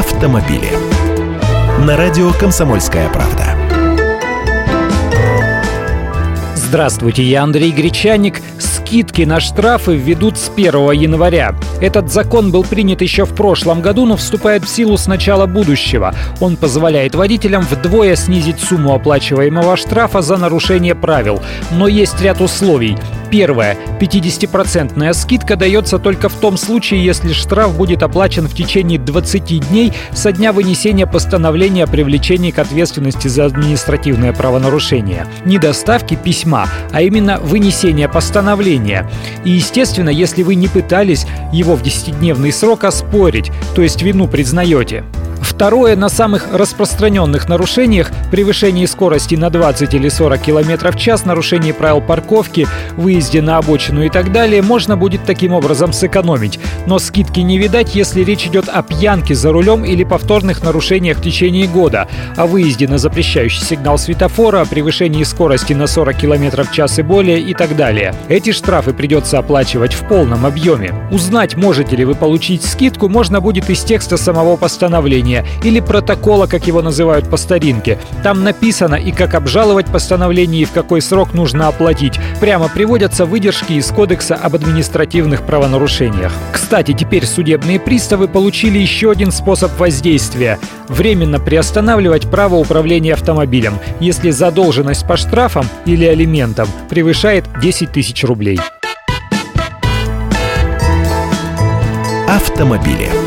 автомобили. На радио «Комсомольская правда». Здравствуйте, я Андрей Гречаник. Скидки на штрафы введут с 1 января. Этот закон был принят еще в прошлом году, но вступает в силу с начала будущего. Он позволяет водителям вдвое снизить сумму оплачиваемого штрафа за нарушение правил. Но есть ряд условий. Первое. 50% скидка дается только в том случае, если штраф будет оплачен в течение 20 дней со дня вынесения постановления о привлечении к ответственности за административное правонарушение. Не доставки письма, а именно вынесение постановления. И, естественно, если вы не пытались его в 10-дневный срок оспорить, то есть вину признаете. Второе, на самых распространенных нарушениях превышении скорости на 20 или 40 км в час, нарушении правил парковки, выезде на обочину и так далее, можно будет таким образом сэкономить. Но скидки не видать, если речь идет о пьянке за рулем или повторных нарушениях в течение года, о выезде на запрещающий сигнал светофора, о превышении скорости на 40 км в час и более и так далее. Эти штрафы придется оплачивать в полном объеме. Узнать, можете ли вы получить скидку, можно будет из текста самого постановления или протокола, как его называют по старинке. Там написано и как обжаловать постановление и в какой срок нужно оплатить. Прямо приводятся выдержки из Кодекса об административных правонарушениях. Кстати, теперь судебные приставы получили еще один способ воздействия – временно приостанавливать право управления автомобилем, если задолженность по штрафам или алиментам превышает 10 тысяч рублей. Автомобили.